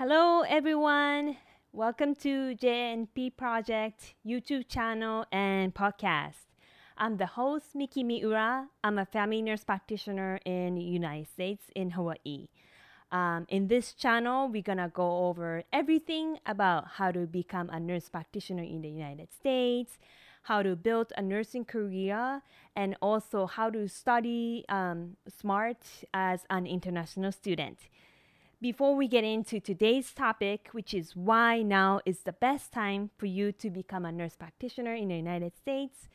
Hello, everyone. Welcome to JNP Project YouTube channel and podcast. I'm the host, Miki Miura. I'm a family nurse practitioner in the United States in Hawaii. Um, in this channel, we're gonna go over everything about how to become a nurse practitioner in the United States, how to build a nursing career, and also how to study um, smart as an international student. Before we get into today's topic, which is why now is the best time for you to become a nurse practitioner in the United States,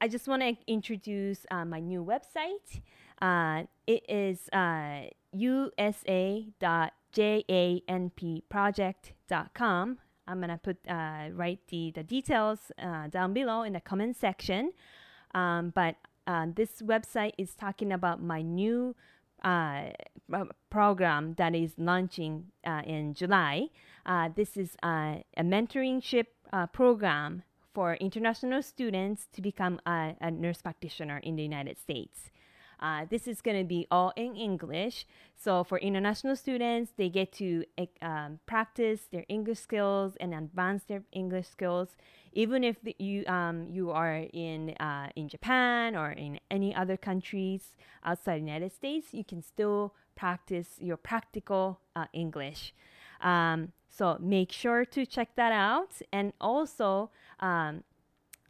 I just want to introduce uh, my new website. Uh, it is uh, usa.janpproject.com. I'm gonna put uh, write the the details uh, down below in the comment section. Um, but uh, this website is talking about my new uh, program that is launching uh, in July. Uh, this is a mentorship uh, program for international students to become a, a nurse practitioner in the United States. Uh, this is going to be all in English. So for international students, they get to um, practice their English skills and advance their English skills. Even if the, you um, you are in uh, in Japan or in any other countries outside the United States, you can still practice your practical uh, English. Um, so make sure to check that out, and also um,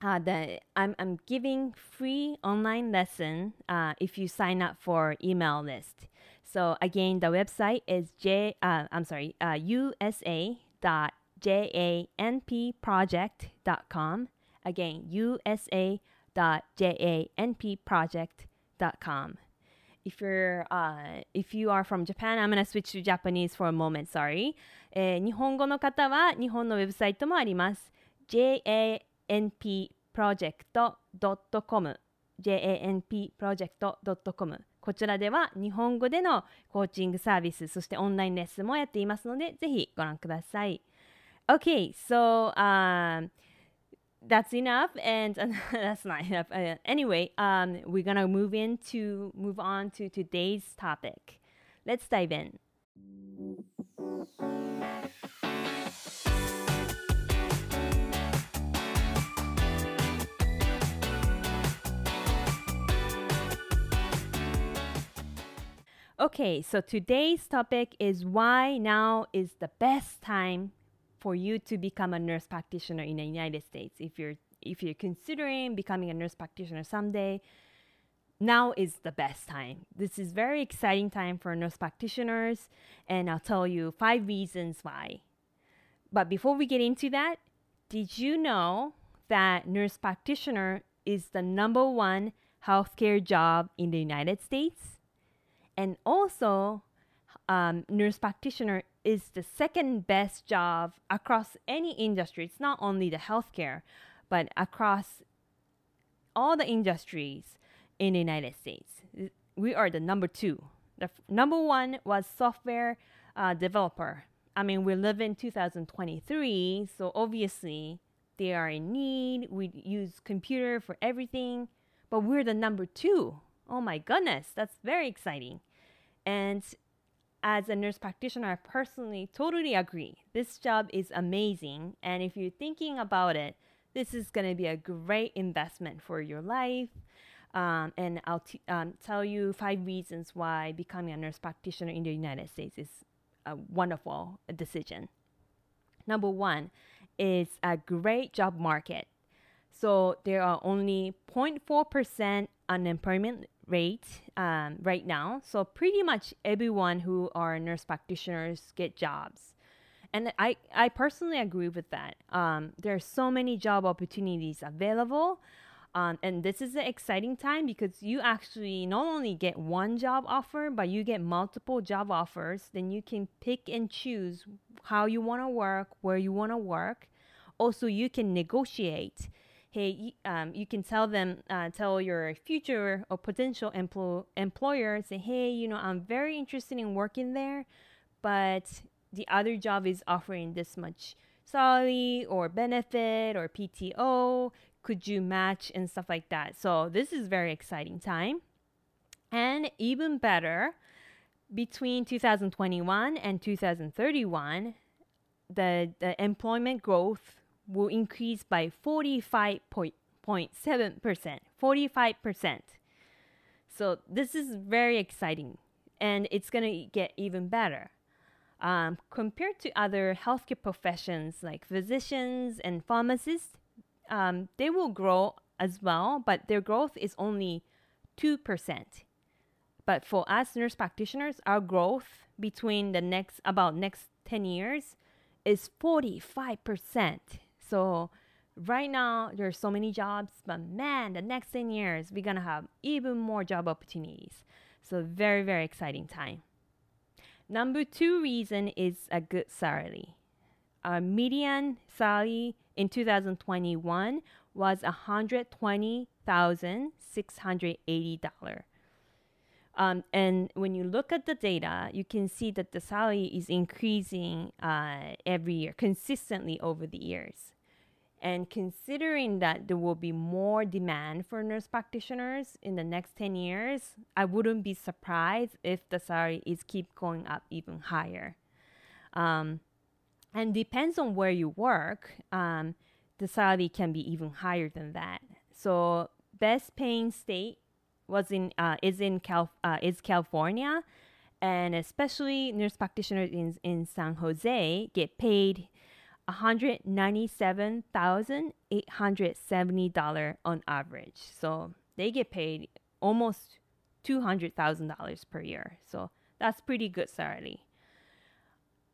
uh, the I'm, I'm giving free online lesson uh, if you sign up for email list. So again, the website is j uh, I'm sorry uh, usa.janpproject.com. Again, usa.janpproject.com. If you're uh, if you are from Japan, I'm gonna switch to Japanese for a moment. Sorry. えー、日本語の方は日本のウェブサイトもあります。 janpproject.com janpproject.com こちらでは日本語でのコーチングサービス、そしてオンラインレッスンもやっていますので、ぜひご覧ください。Okay, so um, that's enough, and uh, that's not enough. Uh, anyway, um, we're gonna move into move on to today's topic. Let's dive in. Okay, so today's topic is why now is the best time for you to become a nurse practitioner in the United States. If you're if you're considering becoming a nurse practitioner someday, now is the best time. This is very exciting time for nurse practitioners, and I'll tell you five reasons why. But before we get into that, did you know that nurse practitioner is the number one healthcare job in the United States? And also, um, nurse practitioner is the second best job across any industry. It's not only the healthcare, but across all the industries in the United States. We are the number two. The f- number one was software uh, developer. I mean, we live in 2023, so obviously they are in need. We use computer for everything, but we're the number two. Oh my goodness, that's very exciting. And as a nurse practitioner, I personally totally agree. This job is amazing. And if you're thinking about it, this is going to be a great investment for your life. Um, and I'll t- um, tell you five reasons why becoming a nurse practitioner in the United States is a wonderful decision. Number one is a great job market. So there are only 0.4% unemployment rate um, right now. So pretty much everyone who are nurse practitioners get jobs. And I, I personally agree with that. Um, there are so many job opportunities available. Um, and this is an exciting time because you actually not only get one job offer, but you get multiple job offers. Then you can pick and choose how you want to work, where you want to work. Also, you can negotiate hey, um, you can tell them, uh, tell your future or potential empl- employer, say, hey, you know, I'm very interested in working there, but the other job is offering this much salary or benefit or PTO. Could you match and stuff like that? So this is very exciting time. And even better, between 2021 and 2031, the, the employment growth will increase by 45.7%. 45%. So this is very exciting and it's going to get even better. Um, compared to other healthcare professions like physicians and pharmacists, um, they will grow as well, but their growth is only 2%. But for us nurse practitioners, our growth between the next about next 10 years is 45%. So right now there's so many jobs, but man, the next 10 years we're to have even more job opportunities. So very very exciting time. Number 2 reason is a good salary. Our median salary in 2021 was $120,680. Um, and when you look at the data, you can see that the salary is increasing uh, every year, consistently over the years. And considering that there will be more demand for nurse practitioners in the next 10 years, I wouldn't be surprised if the salary is keep going up even higher. Um, and depends on where you work, um, the salary can be even higher than that. So best paying state was in uh, is in Cal uh, is California, and especially nurse practitioners in in San Jose get paid one hundred ninety seven thousand eight hundred seventy dollar on average. So they get paid almost two hundred thousand dollars per year. So that's pretty good salary.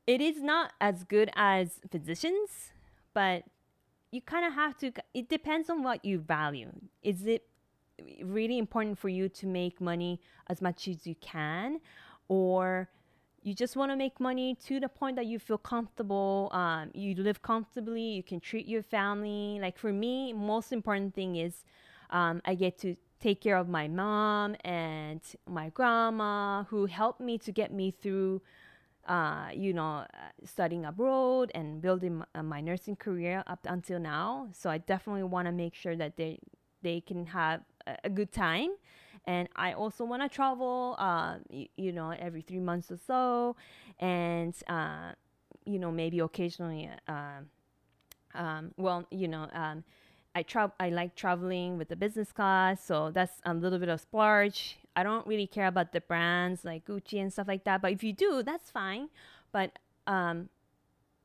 It is not as good as physicians, but you kind of have to. It depends on what you value. Is it really important for you to make money as much as you can, or you just want to make money to the point that you feel comfortable, um, you live comfortably, you can treat your family. Like for me, most important thing is um, I get to take care of my mom and my grandma who helped me to get me through uh, you know, studying abroad and building uh, my nursing career up until now. So I definitely want to make sure that they they can have a good time and I also want to travel, uh, you, you, know, every three months or so, and uh, you know, maybe occasionally. Uh, um, well, you know, um, I travel. I like traveling with the business class, so that's a little bit of splurge. I don't really care about the brands like Gucci and stuff like that, but if you do, that's fine. But um,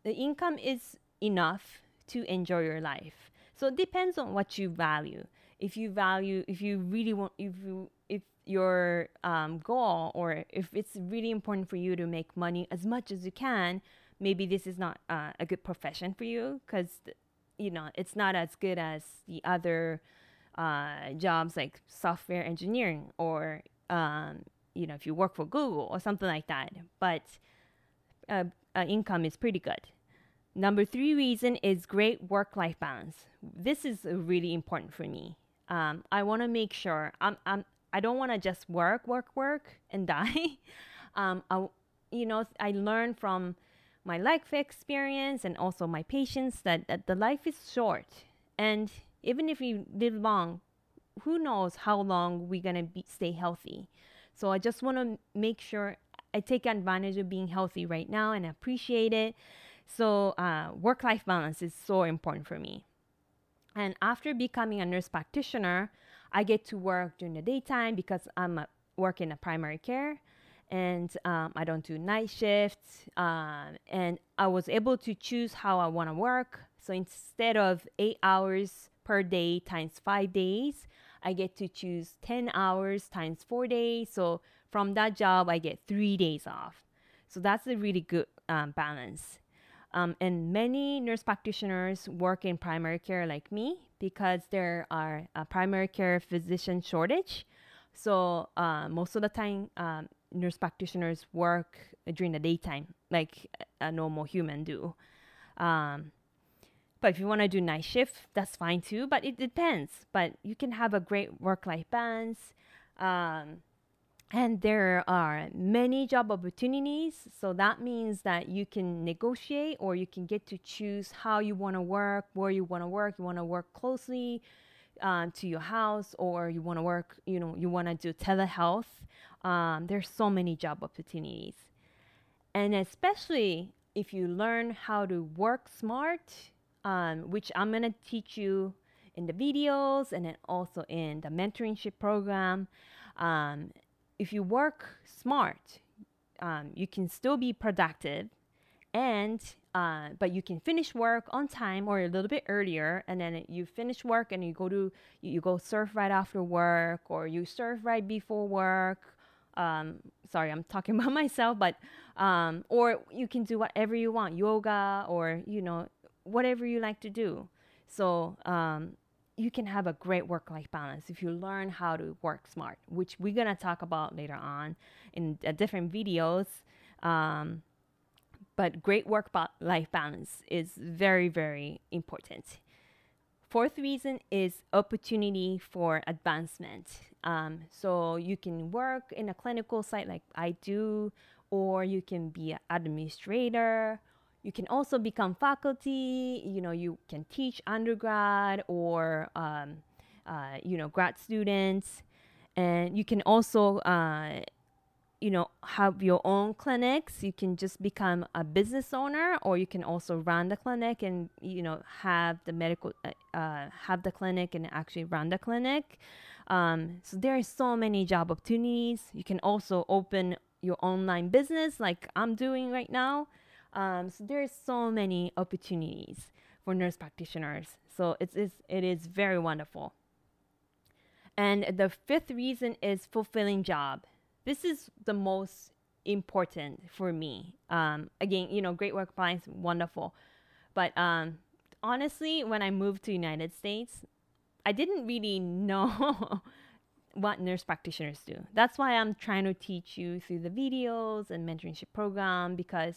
the income is enough to enjoy your life. So it depends on what you value if you value if you really want if you if your um, goal or if it's really important for you to make money as much as you can maybe this is not uh, a good profession for you because you know it's not as good as the other uh, jobs like software engineering or um, you know if you work for google or something like that. But uh, uh income is pretty good. Number three reason is great work-life balance. This is really important for me um, I want to make sure I'm, I'm I don't want to just work, work, work and die. um, I, you know, I learned from my life experience and also my patients that, that the life is short. And even if we live long, who knows how long we're going to stay healthy. So I just want to make sure I take advantage of being healthy right now and appreciate it. So uh, work life balance is so important for me. And after becoming a nurse practitioner, I get to work during the daytime because I'm a, work in primary care and um, I don't do night shifts. Um, and I was able to choose how I want to work. So instead of eight hours per day times five days, I get to choose 10 hours times four days. So from that job, I get three days off. So that's a really good um, balance. Um, and many nurse practitioners work in primary care like me because there are a primary care physician shortage. So uh, most of the time, um, nurse practitioners work during the daytime, like a normal human do. Um, but if you want to do night shift, that's fine too. But it depends. But you can have a great work-life balance. Um, and there are many job opportunities. So that means that you can negotiate or you can get to choose how you want to work, where you want to work. You want to work closely uh, to your house or you want to work, you know, you want to do telehealth, um, there's so many job opportunities. And especially if you learn how to work smart, um, which I'm going to teach you in the videos and then also in the mentorship program. Um, if you work smart, um, you can still be productive and uh, but you can finish work on time or a little bit earlier and then you finish work and you go to you go surf right after work or you surf right before work. Um, sorry i'm talking about myself but um, or you can do whatever you want yoga or you know whatever you like to do. So um, you can have a great work life balance if you learn how to work smart which we're going to talk about later on in uh, different videos um, but great work life balance is very very important. Fourth reason is opportunity for advancement. Um, so you can work in a clinical site like i do or you can be an administrator you can also become faculty you know you can teach undergrad or um, uh, you know grad students. And you can also uh, you know have your own clinics. You can just become a business owner or you can also run the clinic and you know have the medical uh, uh have the clinic and actually run the clinic. Um, so there are so many job opportunities. You can also open your online business like i'm doing right now um, so there's so many opportunities for nurse practitioners. So it's, it's it is very wonderful. And the fifth reason is fulfilling job. This is the most important for me. Um, again, you know, great work life, wonderful. But um, honestly, when I moved to United States, I didn't really know what nurse practitioners do. That's why I'm trying to teach you through the videos and mentorship program because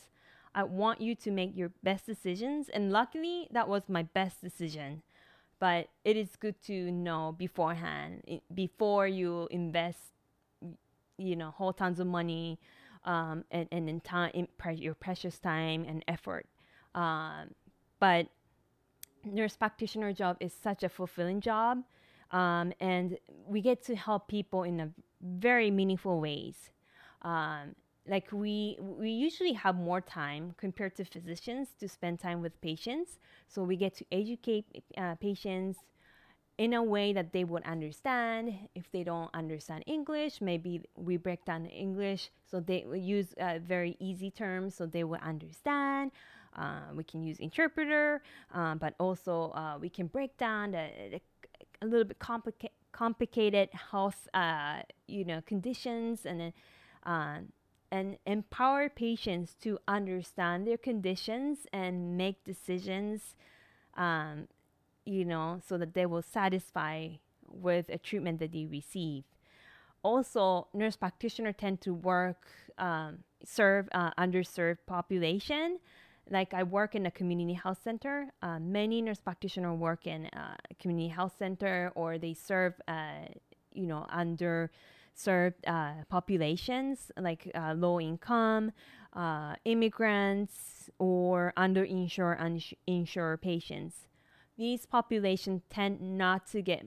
I want you to make your best decisions. And luckily, that was my best decision. But it is good to know beforehand, before you invest, you know, whole tons of money um, and, and in time, in pre- your precious time and effort. Um, but nurse practitioner job is such a fulfilling job. Um, and we get to help people in a very meaningful ways. Um, like we we usually have more time compared to physicians to spend time with patients. So we get to educate uh, patients in a way that they would understand. If they don't understand english maybe we break down english. So they use uh, very easy terms so they will understand. Uh, we can use interpreter uh, but also uh, we can break down the, the, a little bit complica- complicated health uh, you know conditions and then and empower patients to understand their conditions and make decisions, um, you know, so that they will satisfy with a treatment that they receive. Also, nurse practitioners tend to work, um, serve uh, underserved population. Like I work in a community health center. Uh, many nurse practitioners work in a community health center or they serve, uh, you know, under served uh, populations like uh, low income, uh, immigrants, or underinsured, uninsured patients. These populations tend not to get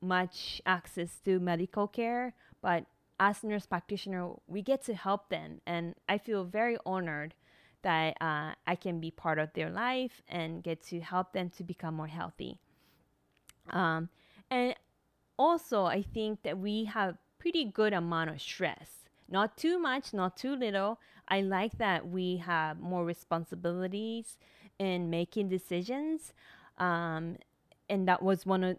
much access to medical care, but as nurse practitioner, we get to help them, and I feel very honored that uh, I can be part of their life and get to help them to become more healthy. Um, and also, I think that we have pretty good amount of stress. Not too much, not too little. I like that we have more responsibilities in making decisions. Um, and that was one of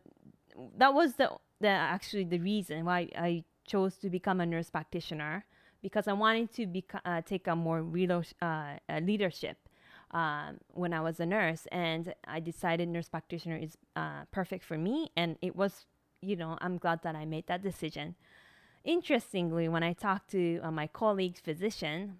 that was the, the actually the reason why I chose to become a nurse practitioner because I wanted to uh, take a more real, uh, leadership um, when I was a nurse, and I decided nurse practitioner is uh, perfect for me, and it was, you know, I'm glad that I made that decision. Interestingly, when I talked to uh, my colleague's physician,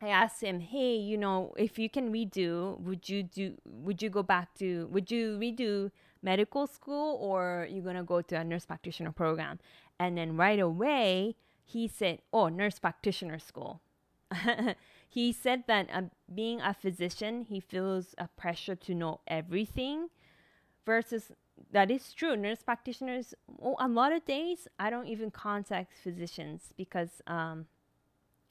I asked him, "Hey, you know, if you can redo, would you do? Would you go back to? Would you redo medical school, or you're gonna go to a nurse practitioner program?" And then right away, he said, "Oh, nurse practitioner school." he said that uh, being a physician, he feels a pressure to know everything, versus that is true. Nurse practitioners, well, a lot of days, I don't even contact physicians because um,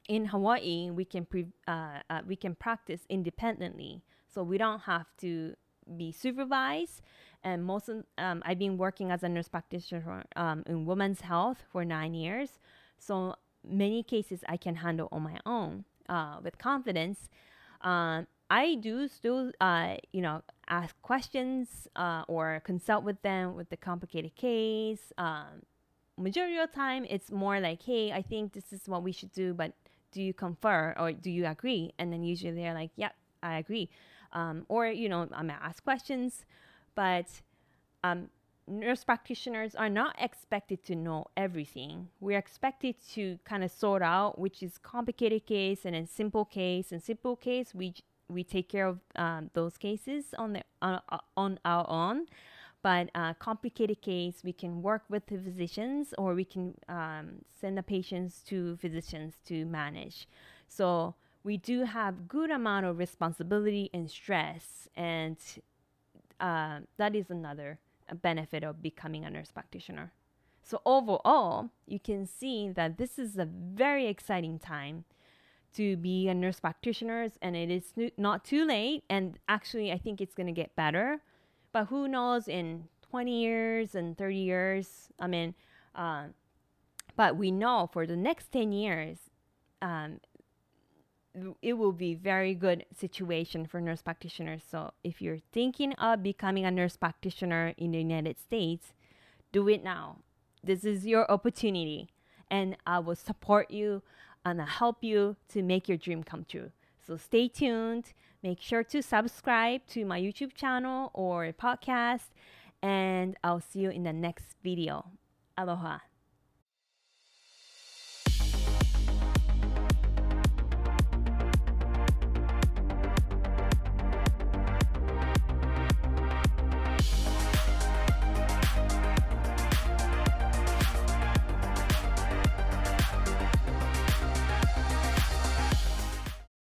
in Hawaii we can pre- uh, uh, we can practice independently, so we don't have to be supervised. And most of, um, I've been working as a nurse practitioner um, in women's health for nine years, so many cases I can handle on my own uh, with confidence. Um, I do still, uh, you know, ask questions uh, or consult with them with the complicated case. Um, majority of the time, it's more like, hey, I think this is what we should do, but do you confer or do you agree? And then usually they're like, yeah, I agree. Um, or, you know, I'm going to ask questions, but um, nurse practitioners are not expected to know everything. We're expected to kind of sort out which is complicated case and then simple case. And simple case, we we take care of um, those cases on the on, on our own. But uh, complicated case, we can work with the physicians or we can um, send the patients to physicians to manage. So we do have good amount of responsibility and stress, and uh, that is another benefit of becoming a nurse practitioner. So overall, you can see that this is a very exciting time to be a nurse practitioner and it is not too late and actually i think it's going to get better. But who knows in 20 years and 30 years i mean uh, but we know for the next 10 years um, it will be very good situation for nurse practitioners. So if you're thinking of becoming a nurse practitioner in the united states do it now. This is your opportunity and i will support you and help you to make your dream come true. So stay tuned. Make sure to subscribe to my YouTube channel or podcast, and I'll see you in the next video. Aloha.